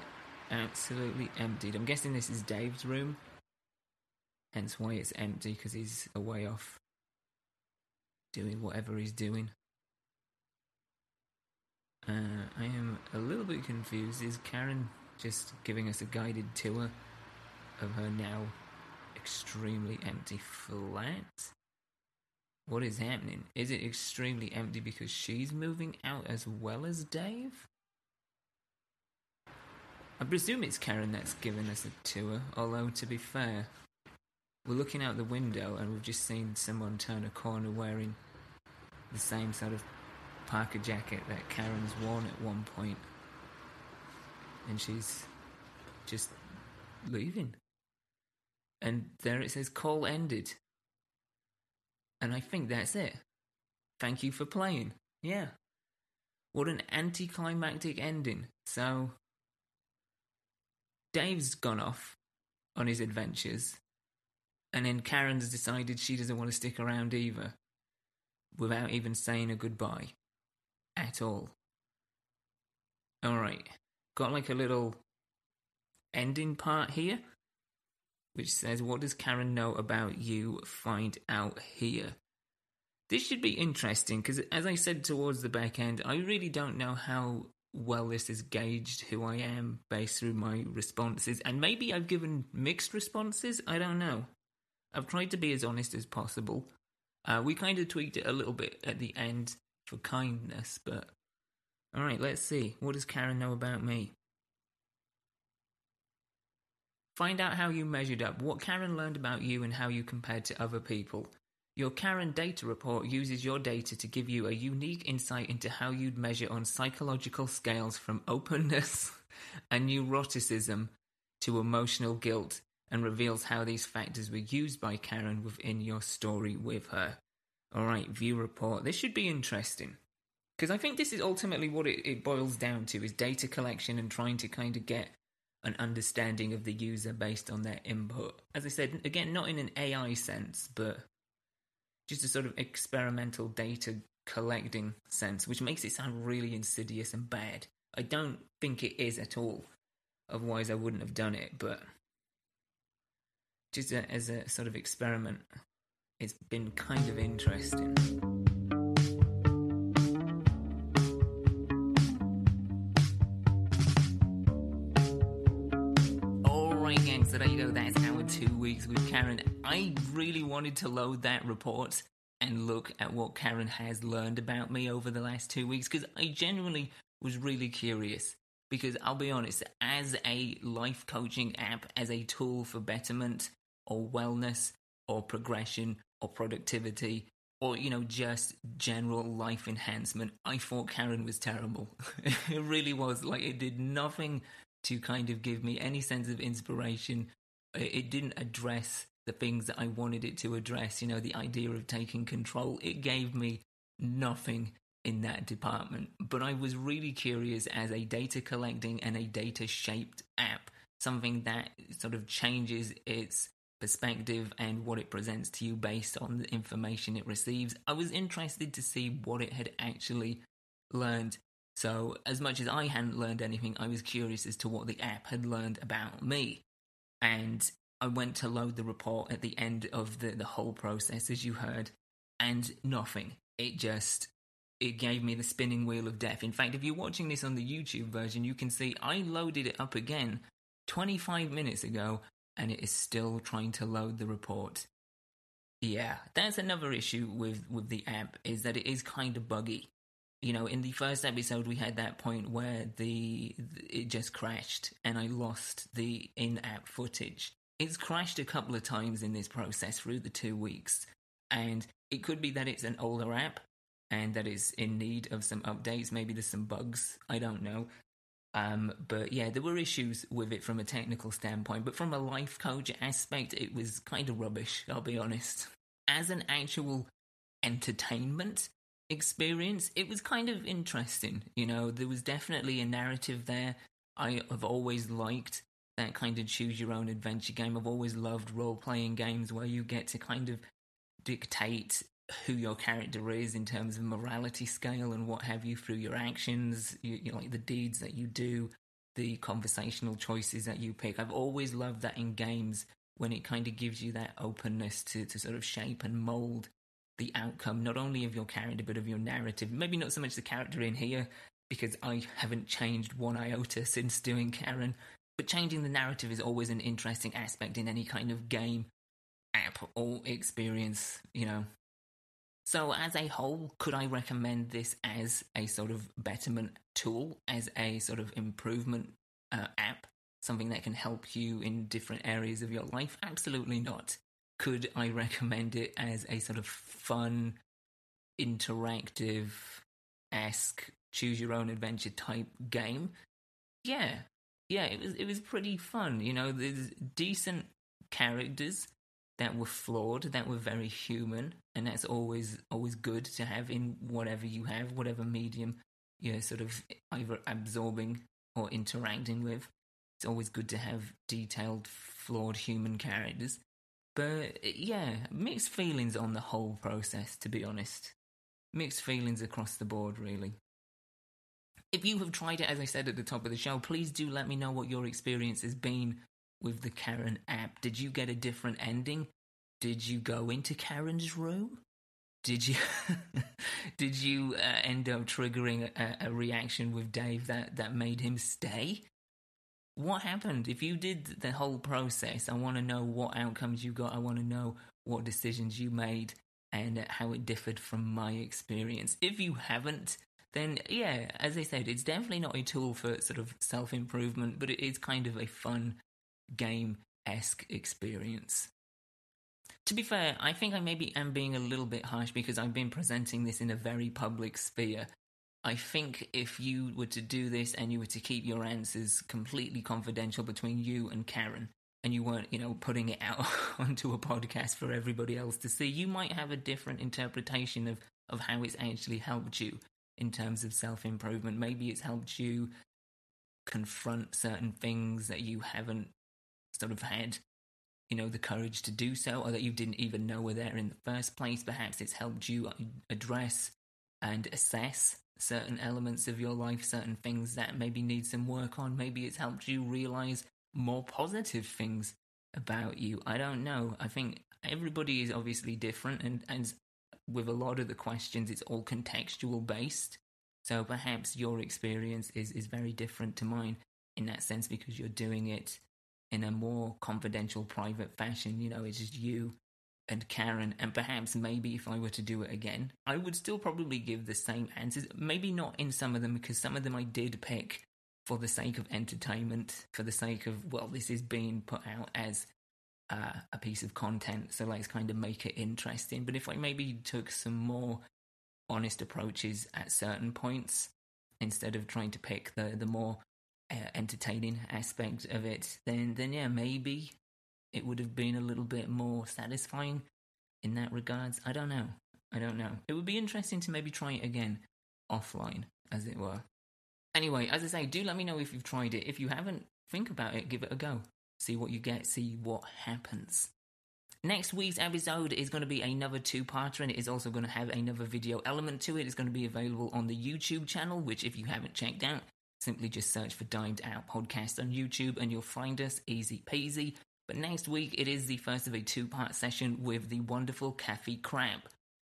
absolutely emptied. I'm guessing this is Dave's room. Hence why it's empty because he's away off doing whatever he's doing. Uh, I am a little bit confused. Is Karen just giving us a guided tour of her now extremely empty flat? What is happening? Is it extremely empty because she's moving out as well as Dave? I presume it's Karen that's giving us a tour, although to be fair, we're looking out the window and we've just seen someone turn a corner wearing the same sort of parka jacket that Karen's worn at one point. And she's just leaving. And there it says call ended. And I think that's it. Thank you for playing. Yeah. What an anticlimactic ending. So, Dave's gone off on his adventures, and then Karen's decided she doesn't want to stick around either, without even saying a goodbye. At all. Alright. Got like a little ending part here which says, What does Karen know about you? Find out here. This should be interesting because, as I said towards the back end, I really don't know how well this has gauged who I am based through my responses, and maybe I've given mixed responses. I don't know. I've tried to be as honest as possible. Uh, we kind of tweaked it a little bit at the end for kindness, but alright, let's see. What does Karen know about me? Find out how you measured up, what Karen learned about you, and how you compared to other people. Your Karen data report uses your data to give you a unique insight into how you'd measure on psychological scales from openness and neuroticism to emotional guilt and reveals how these factors were used by Karen within your story with her. Alright, view report. This should be interesting. Because I think this is ultimately what it, it boils down to is data collection and trying to kind of get an understanding of the user based on their input. As I said, again, not in an AI sense, but just a sort of experimental data collecting sense, which makes it sound really insidious and bad. I don't think it is at all. Otherwise, I wouldn't have done it, but just a, as a sort of experiment, it's been kind of interesting. Weeks with Karen. I really wanted to load that report and look at what Karen has learned about me over the last two weeks because I genuinely was really curious. Because I'll be honest, as a life coaching app, as a tool for betterment or wellness or progression or productivity or, you know, just general life enhancement, I thought Karen was terrible. it really was. Like, it did nothing to kind of give me any sense of inspiration. It didn't address the things that I wanted it to address, you know, the idea of taking control. It gave me nothing in that department. But I was really curious as a data collecting and a data shaped app, something that sort of changes its perspective and what it presents to you based on the information it receives. I was interested to see what it had actually learned. So, as much as I hadn't learned anything, I was curious as to what the app had learned about me. And I went to load the report at the end of the, the whole process, as you heard, and nothing. It just it gave me the spinning wheel of death. In fact, if you're watching this on the YouTube version, you can see I loaded it up again 25 minutes ago and it is still trying to load the report. Yeah, that's another issue with, with the app is that it is kind of buggy. You know, in the first episode, we had that point where the it just crashed and I lost the in-app footage. It's crashed a couple of times in this process through the two weeks, and it could be that it's an older app and that is in need of some updates. Maybe there's some bugs. I don't know. Um, but yeah, there were issues with it from a technical standpoint, but from a life coach aspect, it was kind of rubbish, I'll be honest. As an actual entertainment experience, it was kind of interesting. You know, there was definitely a narrative there. I have always liked that kind of choose your own adventure game. I've always loved role playing games where you get to kind of dictate who your character is in terms of morality scale and what have you through your actions, you, you know, like the deeds that you do, the conversational choices that you pick. I've always loved that in games when it kind of gives you that openness to, to sort of shape and mold the outcome, not only of your character, but of your narrative. Maybe not so much the character in here, because I haven't changed one iota since doing Karen, but changing the narrative is always an interesting aspect in any kind of game, app, or experience, you know. So, as a whole, could I recommend this as a sort of betterment tool, as a sort of improvement uh, app, something that can help you in different areas of your life? Absolutely not. Could I recommend it as a sort of fun, interactive, esque, choose your own adventure type game? Yeah, yeah, it was it was pretty fun. You know, there's decent characters that were flawed, that were very human, and that's always always good to have in whatever you have, whatever medium you're sort of either absorbing or interacting with. It's always good to have detailed, flawed human characters. But yeah, mixed feelings on the whole process, to be honest. Mixed feelings across the board, really. If you have tried it, as I said at the top of the show, please do let me know what your experience has been with the Karen app? Did you get a different ending? Did you go into Karen's room? Did you did you uh, end up triggering a, a, reaction with Dave that that made him stay? What happened? If you did the whole process, I want to know what outcomes you got. I want to know what decisions you made and how it differed from my experience. If you haven't, then yeah, as I said, it's definitely not a tool for sort of self improvement, but it is kind of a fun game esque experience. To be fair, I think I maybe am being a little bit harsh because I've been presenting this in a very public sphere. I think if you were to do this and you were to keep your answers completely confidential between you and Karen, and you weren't, you know, putting it out onto a podcast for everybody else to see, you might have a different interpretation of, of how it's actually helped you in terms of self improvement. Maybe it's helped you confront certain things that you haven't sort of had, you know, the courage to do so, or that you didn't even know were there in the first place. Perhaps it's helped you uh, address and assess certain elements of your life, certain things that maybe need some work on. Maybe it's helped you realize more positive things about you. I don't know. I think everybody is obviously different, and, and with a lot of the questions, it's all contextual based. So perhaps your experience is, is very different to mine in that sense because you're doing it in a more confidential, private fashion. You know, it's just you and Karen, and perhaps maybe if I were to do it again, I would still probably give the same answers. Maybe not in some of them, because some of them I did pick for the sake of entertainment, for the sake of, well, this is being put out as uh, a piece of content, so let's kind of make it interesting. But if I maybe took some more honest approaches at certain points, instead of trying to pick the, the more uh, entertaining aspect of it, then, then yeah, maybe it would have been a little bit more satisfying in that regards. I don't know. I don't know. It would be interesting to maybe try it again offline, as it were. Anyway, as I say, do let me know if you've tried it. If you haven't, think about it, give it a go. See what you get, see what happens. Next week's episode is going to be another two parter, and it is also going to have another video element to it. It's going to be available on the YouTube channel, which, if you haven't checked out, simply just search for Dined Out Podcast on YouTube and you'll find us easy peasy. But next week, it is the first of a two part session with the wonderful Kathy Cramp.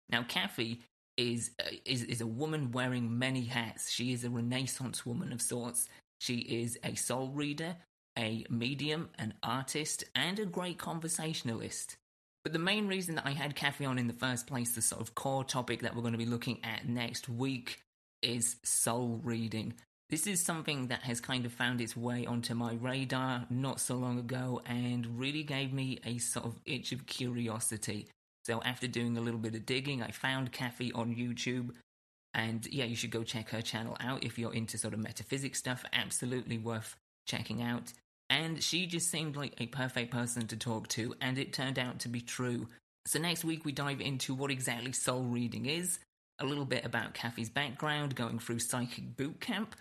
Now, Kathy is, uh, is, is a woman wearing many hats. She is a renaissance woman of sorts. She is a soul reader, a medium, an artist, and a great conversationalist. But the main reason that I had Kathy on in the first place, the sort of core topic that we're going to be looking at next week, is soul reading. This is something that has kind of found its way onto my radar not so long ago and really gave me a sort of itch of curiosity. So after doing a little bit of digging, I found Kathy on YouTube. And yeah, you should go check her channel out if you're into sort of metaphysics stuff. Absolutely worth checking out. And she just seemed like a perfect person to talk to, and it turned out to be true. So next week we dive into what exactly soul reading is, a little bit about Kathy's background, going through psychic boot camp,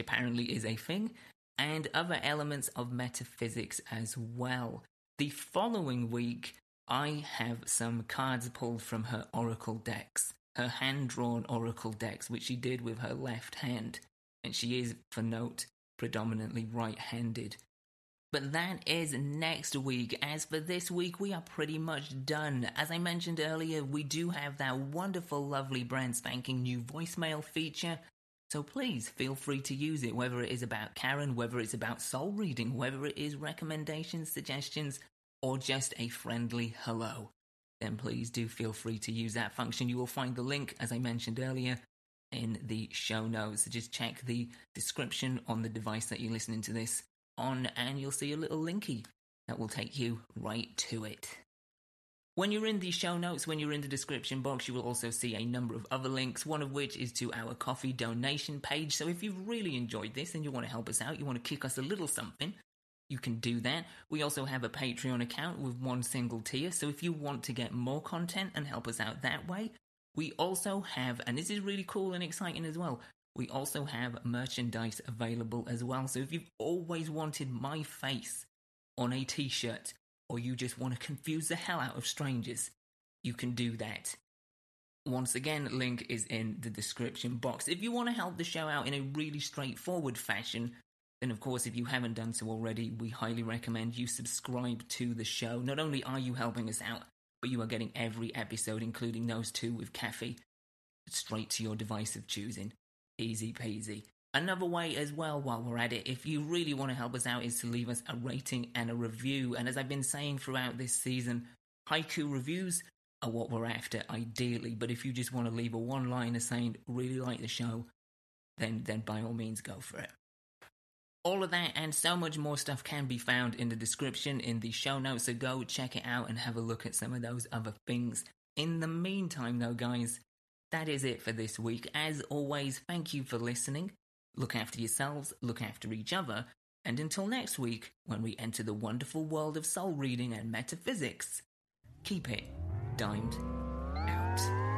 apparently is a thing, and other elements of metaphysics as well. The following week, I have some cards pulled from her oracle decks, her hand drawn oracle decks, which she did with her left hand. And she is, for note, predominantly right handed. But that is next week. As for this week, we are pretty much done. As I mentioned earlier, we do have that wonderful, lovely, brand spanking new voicemail feature so please feel free to use it, whether it is about Karen, whether it's about soul reading, whether it is recommendations, suggestions, or just a friendly hello. Then please do feel free to use that function. You will find the link, as I mentioned earlier, in the show notes. So just check the description on the device that you're listening to this on, and you'll see a little linky that will take you right to it. When you're in the show notes, when you're in the description box, you will also see a number of other links, one of which is to our coffee donation page. So if you've really enjoyed this and you want to help us out, you want to kick us a little something, you can do that. We also have a Patreon account with one single tier. So if you want to get more content and help us out that way, we also have, and this is really cool and exciting as well, we also have merchandise available as well. So if you've always wanted my face on a t shirt, or you just want to confuse the hell out of strangers, you can do that. Once again, link is in the description box. If you want to help the show out in a really straightforward fashion, then of course, if you haven't done so already, we highly recommend you subscribe to the show. Not only are you helping us out, but you are getting every episode, including those two with Kathy, straight to your device of choosing. Easy peasy. Another way as well, while we're at it, if you really want to help us out, is to leave us a rating and a review. And as I've been saying throughout this season, haiku reviews are what we're after, ideally. But if you just want to leave a one liner saying, really like the show, then, then by all means go for it. All of that and so much more stuff can be found in the description in the show notes, so go check it out and have a look at some of those other things. In the meantime, though, guys, that is it for this week. As always, thank you for listening. Look after yourselves, look after each other, and until next week, when we enter the wonderful world of soul reading and metaphysics, keep it dimed out.